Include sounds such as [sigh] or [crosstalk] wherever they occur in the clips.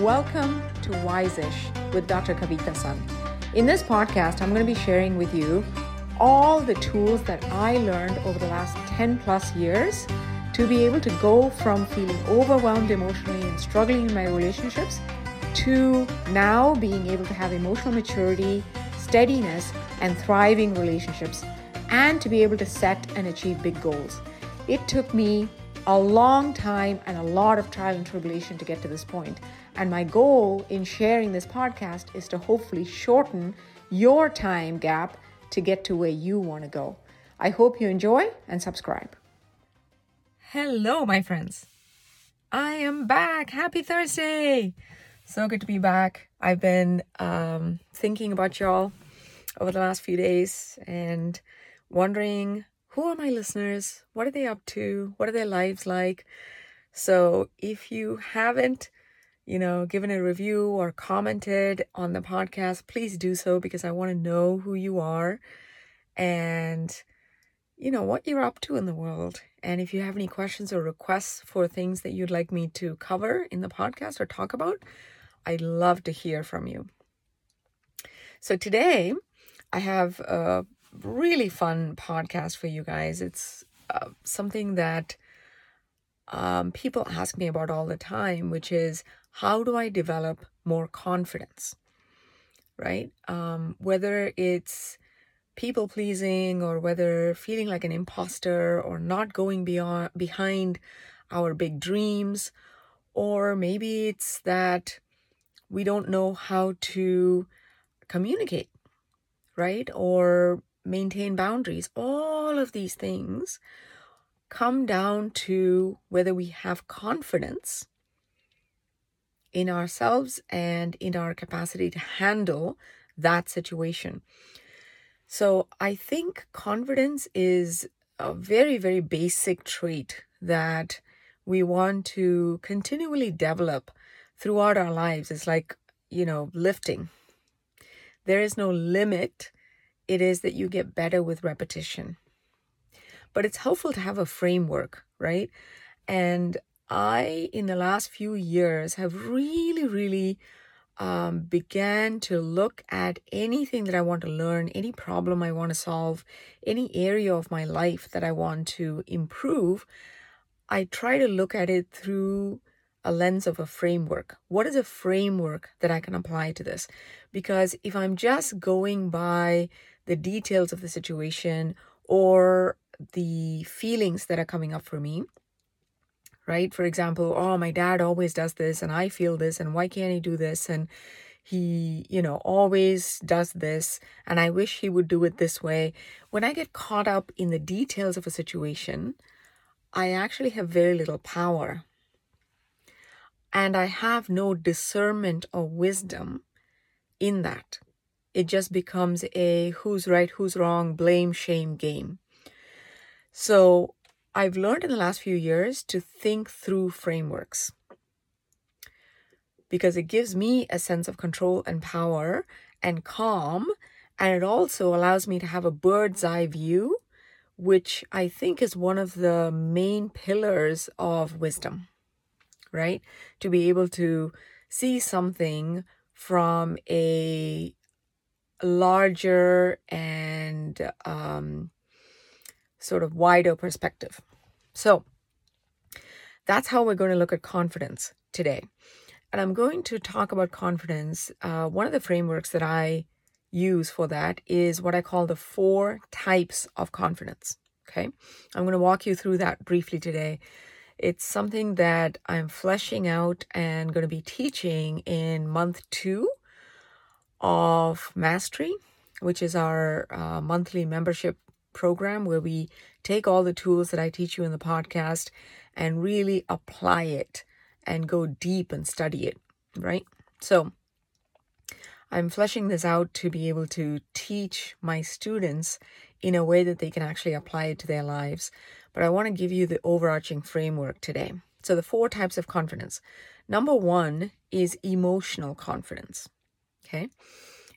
Welcome to Wise-ish with Dr. Kavetha Sun. In this podcast, I'm going to be sharing with you all the tools that I learned over the last 10 plus years to be able to go from feeling overwhelmed emotionally and struggling in my relationships to now being able to have emotional maturity, steadiness, and thriving relationships, and to be able to set and achieve big goals. It took me a long time and a lot of trial and tribulation to get to this point. And my goal in sharing this podcast is to hopefully shorten your time gap to get to where you want to go. I hope you enjoy and subscribe. Hello, my friends. I am back. Happy Thursday. So good to be back. I've been um, thinking about y'all over the last few days and wondering who are my listeners? What are they up to? What are their lives like? So if you haven't, you know, given a review or commented on the podcast, please do so because I want to know who you are and you know what you're up to in the world. And if you have any questions or requests for things that you'd like me to cover in the podcast or talk about, I'd love to hear from you. So today I have a really fun podcast for you guys. It's uh, something that um, people ask me about all the time, which is how do I develop more confidence? Right? Um, whether it's people pleasing or whether feeling like an imposter or not going beyond behind our big dreams or maybe it's that we don't know how to communicate right or maintain boundaries. All of these things come down to whether we have confidence in ourselves and in our capacity to handle that situation. So I think confidence is a very, very basic trait that we want to continually develop throughout our lives. It's like, you know, lifting. There is no limit it is that you get better with repetition. But it's helpful to have a framework, right? And I, in the last few years, have really, really um, began to look at anything that I want to learn, any problem I want to solve, any area of my life that I want to improve. I try to look at it through a lens of a framework. What is a framework that I can apply to this? Because if I'm just going by the details of the situation or the feelings that are coming up for me right? For example oh my dad always does this and i feel this and why can't he do this? And he you know always does this and i wish he would do it this way. When i get caught up in the details of a situation i actually have very little power. And i have no discernment or wisdom in that it just becomes a who's right, who's wrong, blame, shame game. So I've learned in the last few years to think through frameworks because it gives me a sense of control and power and calm. And it also allows me to have a bird's eye view, which I think is one of the main pillars of wisdom, right? To be able to see something from a larger and um, sort of wider perspective. So that's how we're going to look at confidence today. And I'm going to talk about confidence. Uh, one of the frameworks that I use for that is what I call the four types of confidence. Okay. I'm going to walk you through that briefly today. It's something that I'm fleshing out and going to be teaching in month two of Mastery, which is our uh, monthly membership program where we take all the tools that I teach you in the podcast and really apply it and go deep and study it, right? So I'm fleshing this out to be able to teach my students in a way that they can actually apply it to their lives. But I want to give you the overarching framework today. So, the four types of confidence. Number one is emotional confidence. Okay.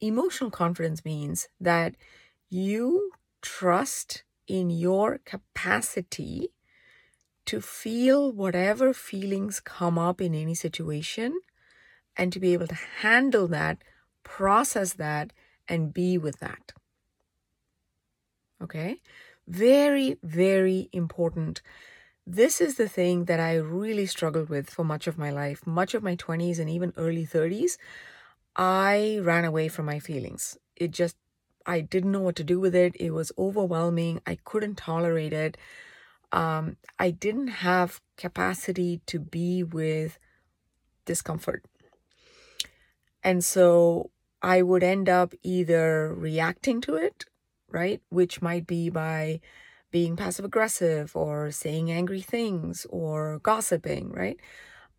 Emotional confidence means that you trust in your capacity to feel whatever feelings come up in any situation and to be able to handle that, process that, and be with that. Okay? Very, very important. This is the thing that I really struggled with for much of my life, much of my 20s and even early 30s. I ran away from my feelings. It just, I didn't know what to do with it. It was overwhelming. I couldn't tolerate it. Um, I didn't have capacity to be with discomfort. And so I would end up either reacting to it, right? Which might be by being passive aggressive or saying angry things or gossiping, right?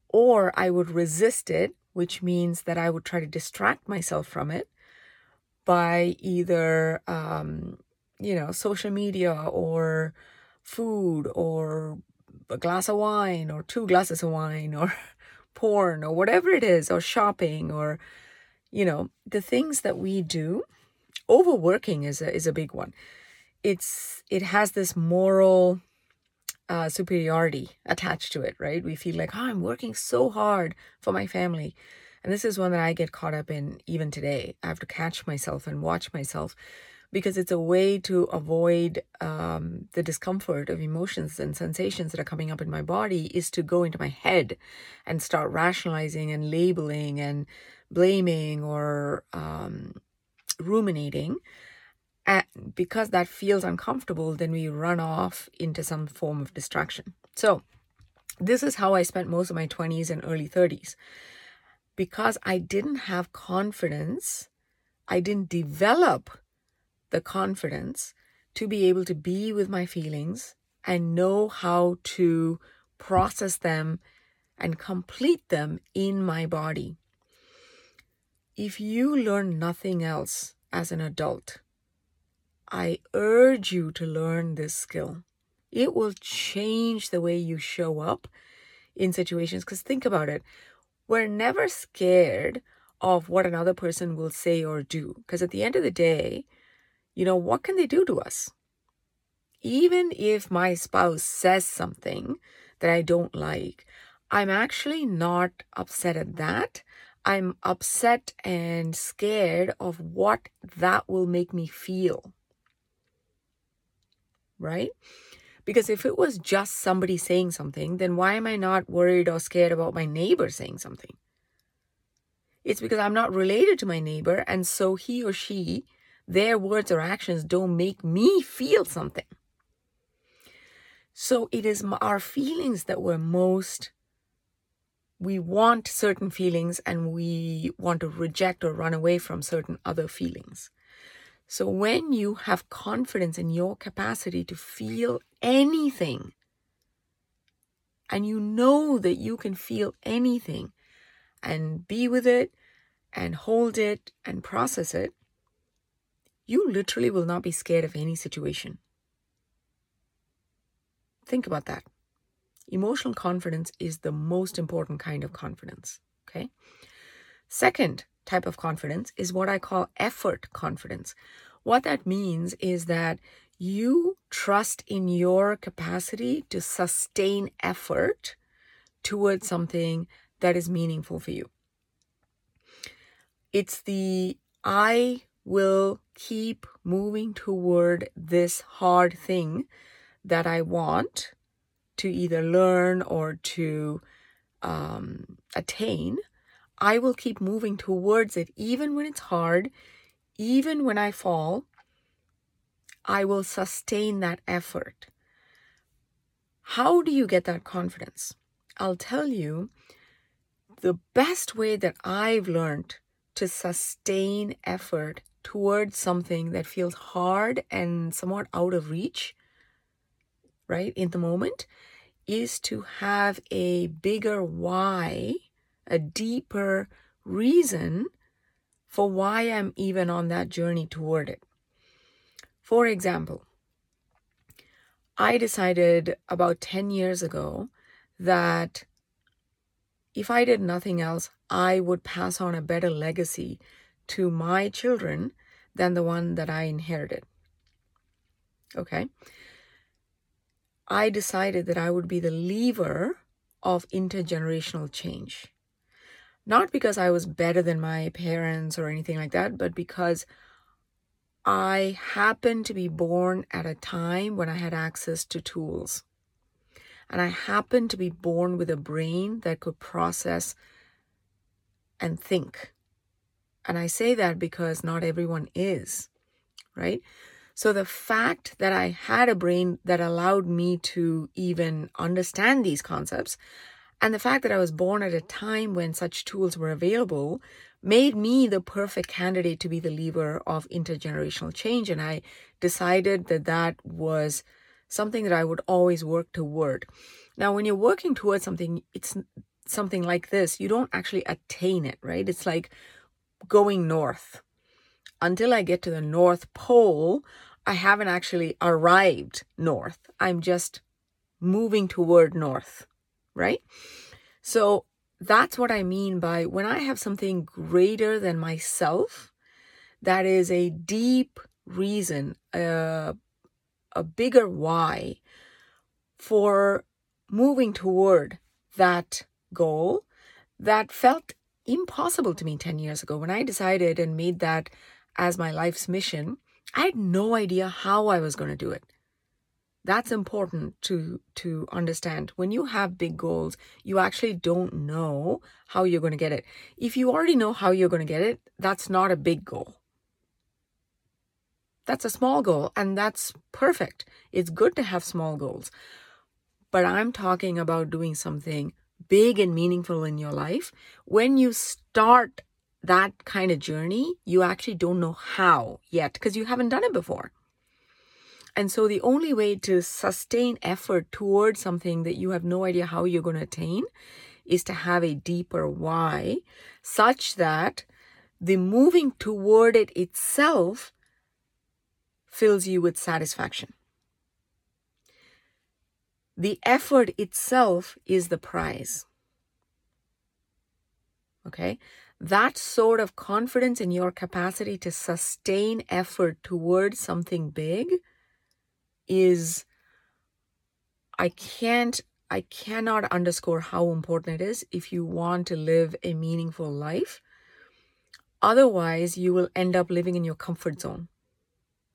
Or I would resist it, which means that I would try to distract myself from it by either, um, you know, social media or food or a glass of wine or two glasses of wine or [laughs] porn or whatever it is, or shopping or, you know, the things that we do. Overworking is a, is a big one. It's it has this moral uh, superiority attached to it, right? We feel like, oh, I'm working so hard for my family. And this is one that I get caught up in even today. I have to catch myself and watch myself because it's a way to avoid um, the discomfort of emotions and sensations that are coming up in my body is to go into my head and start rationalizing and labeling and blaming or um, ruminating and because that feels uncomfortable then we run off into some form of distraction so this is how i spent most of my 20s and early 30s because i didn't have confidence i didn't develop the confidence to be able to be with my feelings and know how to process them and complete them in my body. If you learn nothing else as an adult, I urge you to learn this skill. It will change the way you show up in situations. Because think about it we're never scared of what another person will say or do. Because at the end of the day, you know, what can they do to us? Even if my spouse says something that I don't like, I'm actually not upset at that. I'm upset and scared of what that will make me feel. Right? Because if it was just somebody saying something, then why am I not worried or scared about my neighbor saying something? It's because I'm not related to my neighbor, and so he or she their words or actions don't make me feel something. So it is our feelings that we're most, we want certain feelings and we want to reject or run away from certain other feelings. So when you have confidence in your capacity to feel anything, and you know that you can feel anything and be with it and hold it and process it, you literally will not be scared of any situation. Think about that. Emotional confidence is the most important kind of confidence. Okay. Second type of confidence is what I call effort confidence. What that means is that you trust in your capacity to sustain effort towards something that is meaningful for you. It's the I will keep moving toward this hard thing that I want to either learn or to um, attain, I will keep moving towards it even when it's hard, even when I fall. I will sustain that effort. How do you get that confidence? I'll tell you the best way that I've learned to sustain effort towards something that feels hard and somewhat out of reach, right, in the moment, is to have a bigger why, a deeper reason for why I'm even on that journey toward it. For example, I decided about 10 years ago that if I did nothing else, I would pass on a better legacy to my children than the one that I inherited. Okay. I decided that I would be the lever of intergenerational change. Not because I was better than my parents or anything like that, but because I happened to be born at a time when I had access to tools. And I happened to be born with a brain that could process and think. And I say that because not everyone is, right? So the fact that I had a brain that allowed me to even understand these concepts, and the fact that I was born at a time when such tools were available, made me the perfect candidate to be the lever of intergenerational change. And I decided that that was something that I would always work toward. Now, when you're working towards something, it's something like this, you don't actually attain it, right? It's like going north. Until I get to the North Pole, I haven't actually arrived north. I'm just moving toward north, right? So that's what I mean by when I have something greater than myself, that is a deep reason, a, a bigger why for moving toward that goal that felt impossible to me 10 years ago. When I decided and made that as my life's mission, I had no idea how I was going to do it. That's important to to understand. When you have big goals, you actually don't know how you're going to get it. If you already know how you're going to get it, that's not a big goal. That's a small goal and that's perfect. It's good to have small goals. But I'm talking about doing something big and meaningful in your life. When you start that kind of journey, you actually don't know how yet because you haven't done it before. And so the only way to sustain effort towards something that you have no idea how you're going to attain is to have a deeper why such that the moving toward it itself fills you with satisfaction. The effort itself is the prize. Okay? That sort of confidence in your capacity to sustain effort towards something big is I can't I cannot underscore how important it is if you want to live a meaningful life. Otherwise, you will end up living in your comfort zone,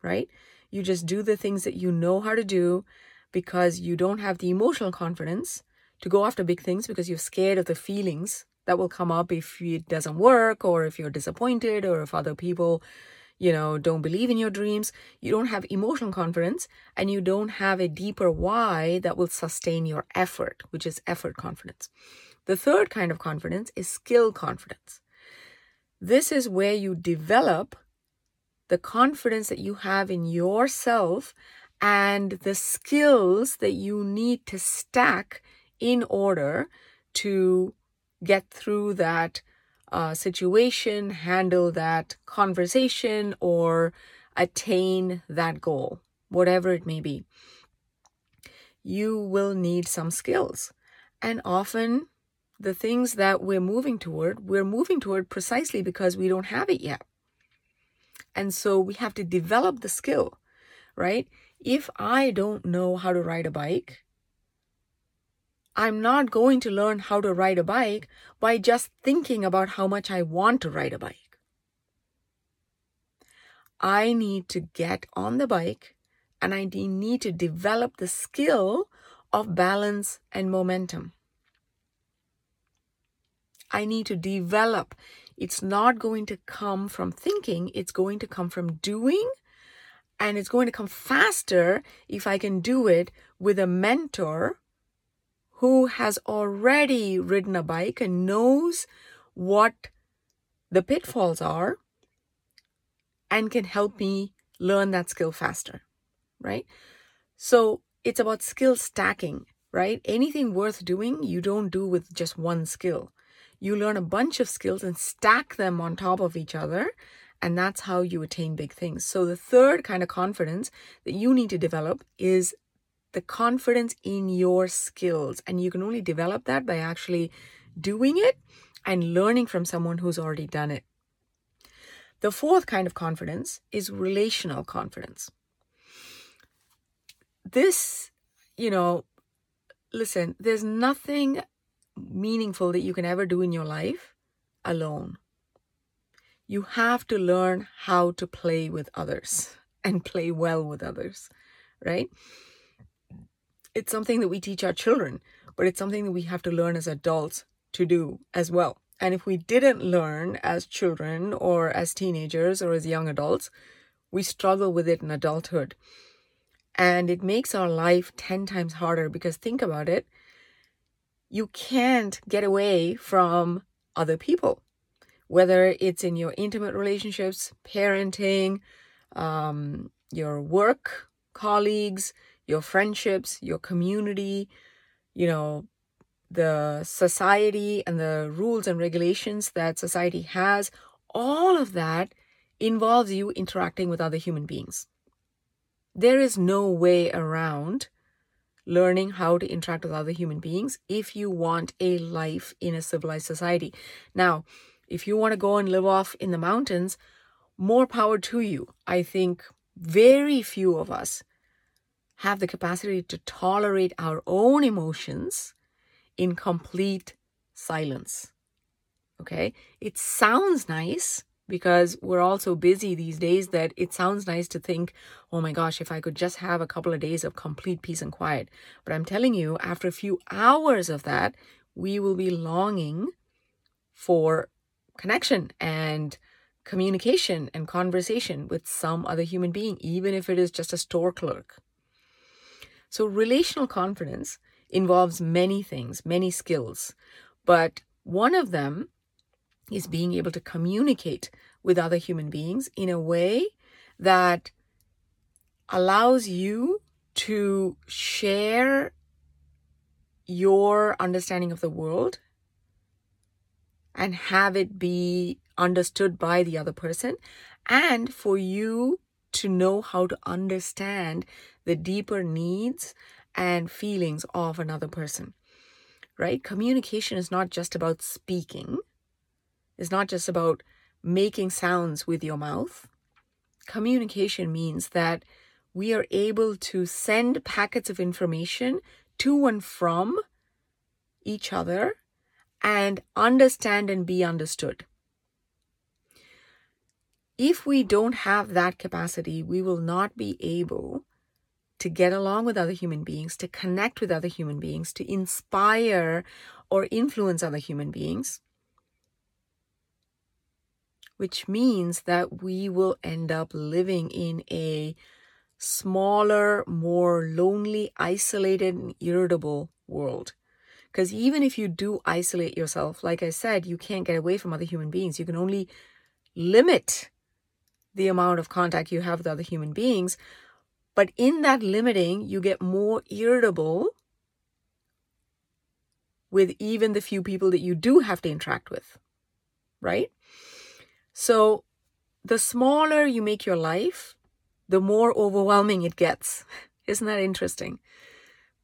right? You just do the things that you know how to do because you don't have the emotional confidence to go after big things because you're scared of the feelings that will come up if it doesn't work or if you're disappointed or if other people you know, don't believe in your dreams, you don't have emotional confidence, and you don't have a deeper why that will sustain your effort, which is effort confidence. The third kind of confidence is skill confidence. This is where you develop the confidence that you have in yourself and the skills that you need to stack in order to get through that uh, situation, handle that conversation, or attain that goal, whatever it may be. You will need some skills. And often, the things that we're moving toward, we're moving toward precisely because we don't have it yet. And so we have to develop the skill, right? If I don't know how to ride a bike, I'm not going to learn how to ride a bike by just thinking about how much I want to ride a bike. I need to get on the bike and I need to develop the skill of balance and momentum. I need to develop. It's not going to come from thinking, it's going to come from doing. And it's going to come faster if I can do it with a mentor who has already ridden a bike and knows what the pitfalls are and can help me learn that skill faster, right? So it's about skill stacking, right? Anything worth doing, you don't do with just one skill. You learn a bunch of skills and stack them on top of each other. And that's how you attain big things. So the third kind of confidence that you need to develop is the confidence in your skills. And you can only develop that by actually doing it and learning from someone who's already done it. The fourth kind of confidence is relational confidence. This, you know, listen, there's nothing meaningful that you can ever do in your life alone. You have to learn how to play with others [laughs] and play well with others, right? It's something that we teach our children, but it's something that we have to learn as adults to do as well. And if we didn't learn as children or as teenagers or as young adults, we struggle with it in adulthood. And it makes our life 10 times harder because think about it you can't get away from other people, whether it's in your intimate relationships, parenting, um, your work colleagues, your friendships, your community, you know, the society and the rules and regulations that society has, all of that involves you interacting with other human beings. There is no way around learning how to interact with other human beings if you want a life in a civilized society. Now, if you want to go and live off in the mountains, more power to you. I think very few of us have the capacity to tolerate our own emotions in complete silence. Okay? It sounds nice because we're all so busy these days that it sounds nice to think, oh my gosh, if I could just have a couple of days of complete peace and quiet. But I'm telling you, after a few hours of that, we will be longing for connection and communication and conversation with some other human being, even if it is just a store clerk. So, relational confidence involves many things, many skills, but one of them is being able to communicate with other human beings in a way that allows you to share your understanding of the world and have it be understood by the other person. And for you to know how to understand the deeper needs and feelings of another person right communication is not just about speaking it's not just about making sounds with your mouth. Communication means that we are able to send packets of information to and from each other and understand and be understood. If we don't have that capacity, we will not be able to get along with other human beings, to connect with other human beings, to inspire or influence other human beings which means that we will end up living in a smaller, more lonely, isolated, and irritable world. Because even if you do isolate yourself, like I said, you can't get away from other human beings. You can only limit the amount of contact you have with other human beings. But in that limiting, you get more irritable with even the few people that you do have to interact with, right? So the smaller you make your life, the more overwhelming it gets. [laughs] Isn't that interesting?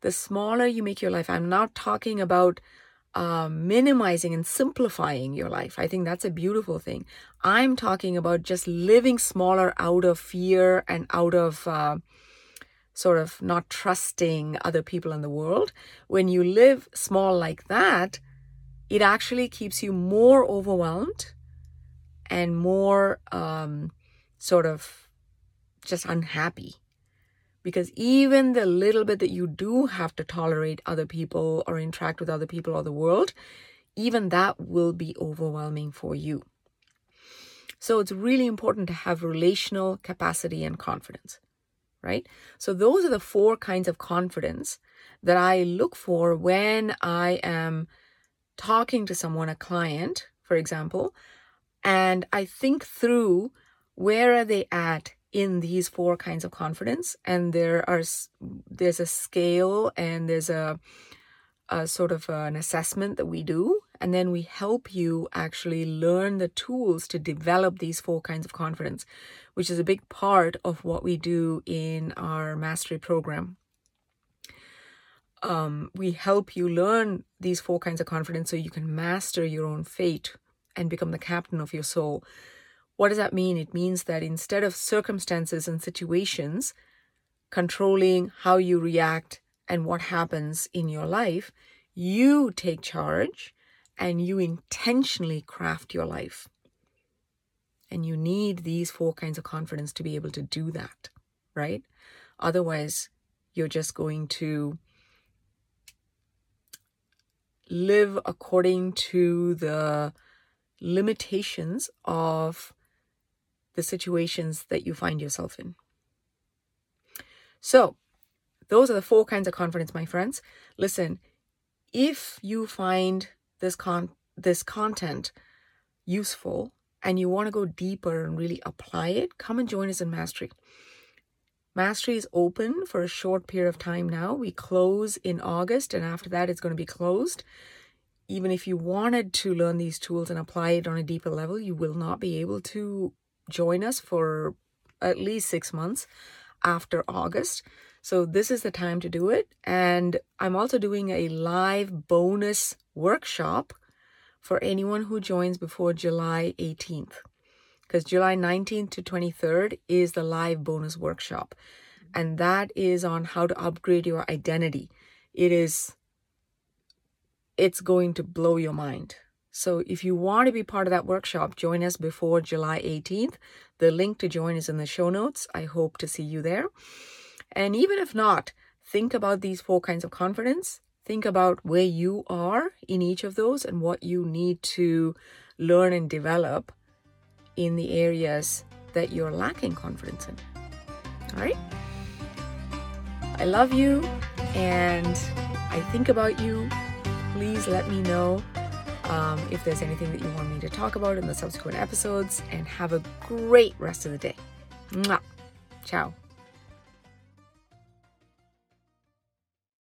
The smaller you make your life, I'm not talking about uh, minimizing and simplifying your life. I think that's a beautiful thing. I'm talking about just living smaller out of fear and out of uh, sort of not trusting other people in the world. When you live small like that, it actually keeps you more overwhelmed and more um, sort of just unhappy. Because even the little bit that you do have to tolerate other people or interact with other people or the world, even that will be overwhelming for you. So it's really important to have relational capacity and confidence, right? So those are the four kinds of confidence that I look for when I am talking to someone, a client, for example, and I think through where are they at in these four kinds of confidence and there are there's a scale and there's a, a sort of an assessment that we do and then we help you actually learn the tools to develop these four kinds of confidence which is a big part of what we do in our mastery program um, we help you learn these four kinds of confidence so you can master your own fate and become the captain of your soul. What does that mean? It means that instead of circumstances and situations controlling how you react and what happens in your life, you take charge and you intentionally craft your life. And you need these four kinds of confidence to be able to do that, right? Otherwise, you're just going to live according to the limitations of the situations that you find yourself in. So, those are the four kinds of confidence, my friends. Listen, if you find this con this content useful and you want to go deeper and really apply it, come and join us in Mastery. Mastery is open for a short period of time now. We close in August, and after that, it's going to be closed. Even if you wanted to learn these tools and apply it on a deeper level, you will not be able to join us for at least six months after August. So, this is the time to do it. And I'm also doing a live bonus workshop for anyone who joins before July 18th. Because July 19th to 23rd is the live bonus workshop. And that is on how to upgrade your identity. It is, it's going to blow your mind. So if you want to be part of that workshop, join us before July 18th. The link to join is in the show notes. I hope to see you there. And even if not, think about these four kinds of confidence. Think about where you are in each of those and what you need to learn and develop in the areas that you're lacking confidence in. All right? I love you and I think about you. Please let me know um, if there's anything that you want me to talk about in the subsequent episodes, and have a great rest of the day. Mwah. Ciao.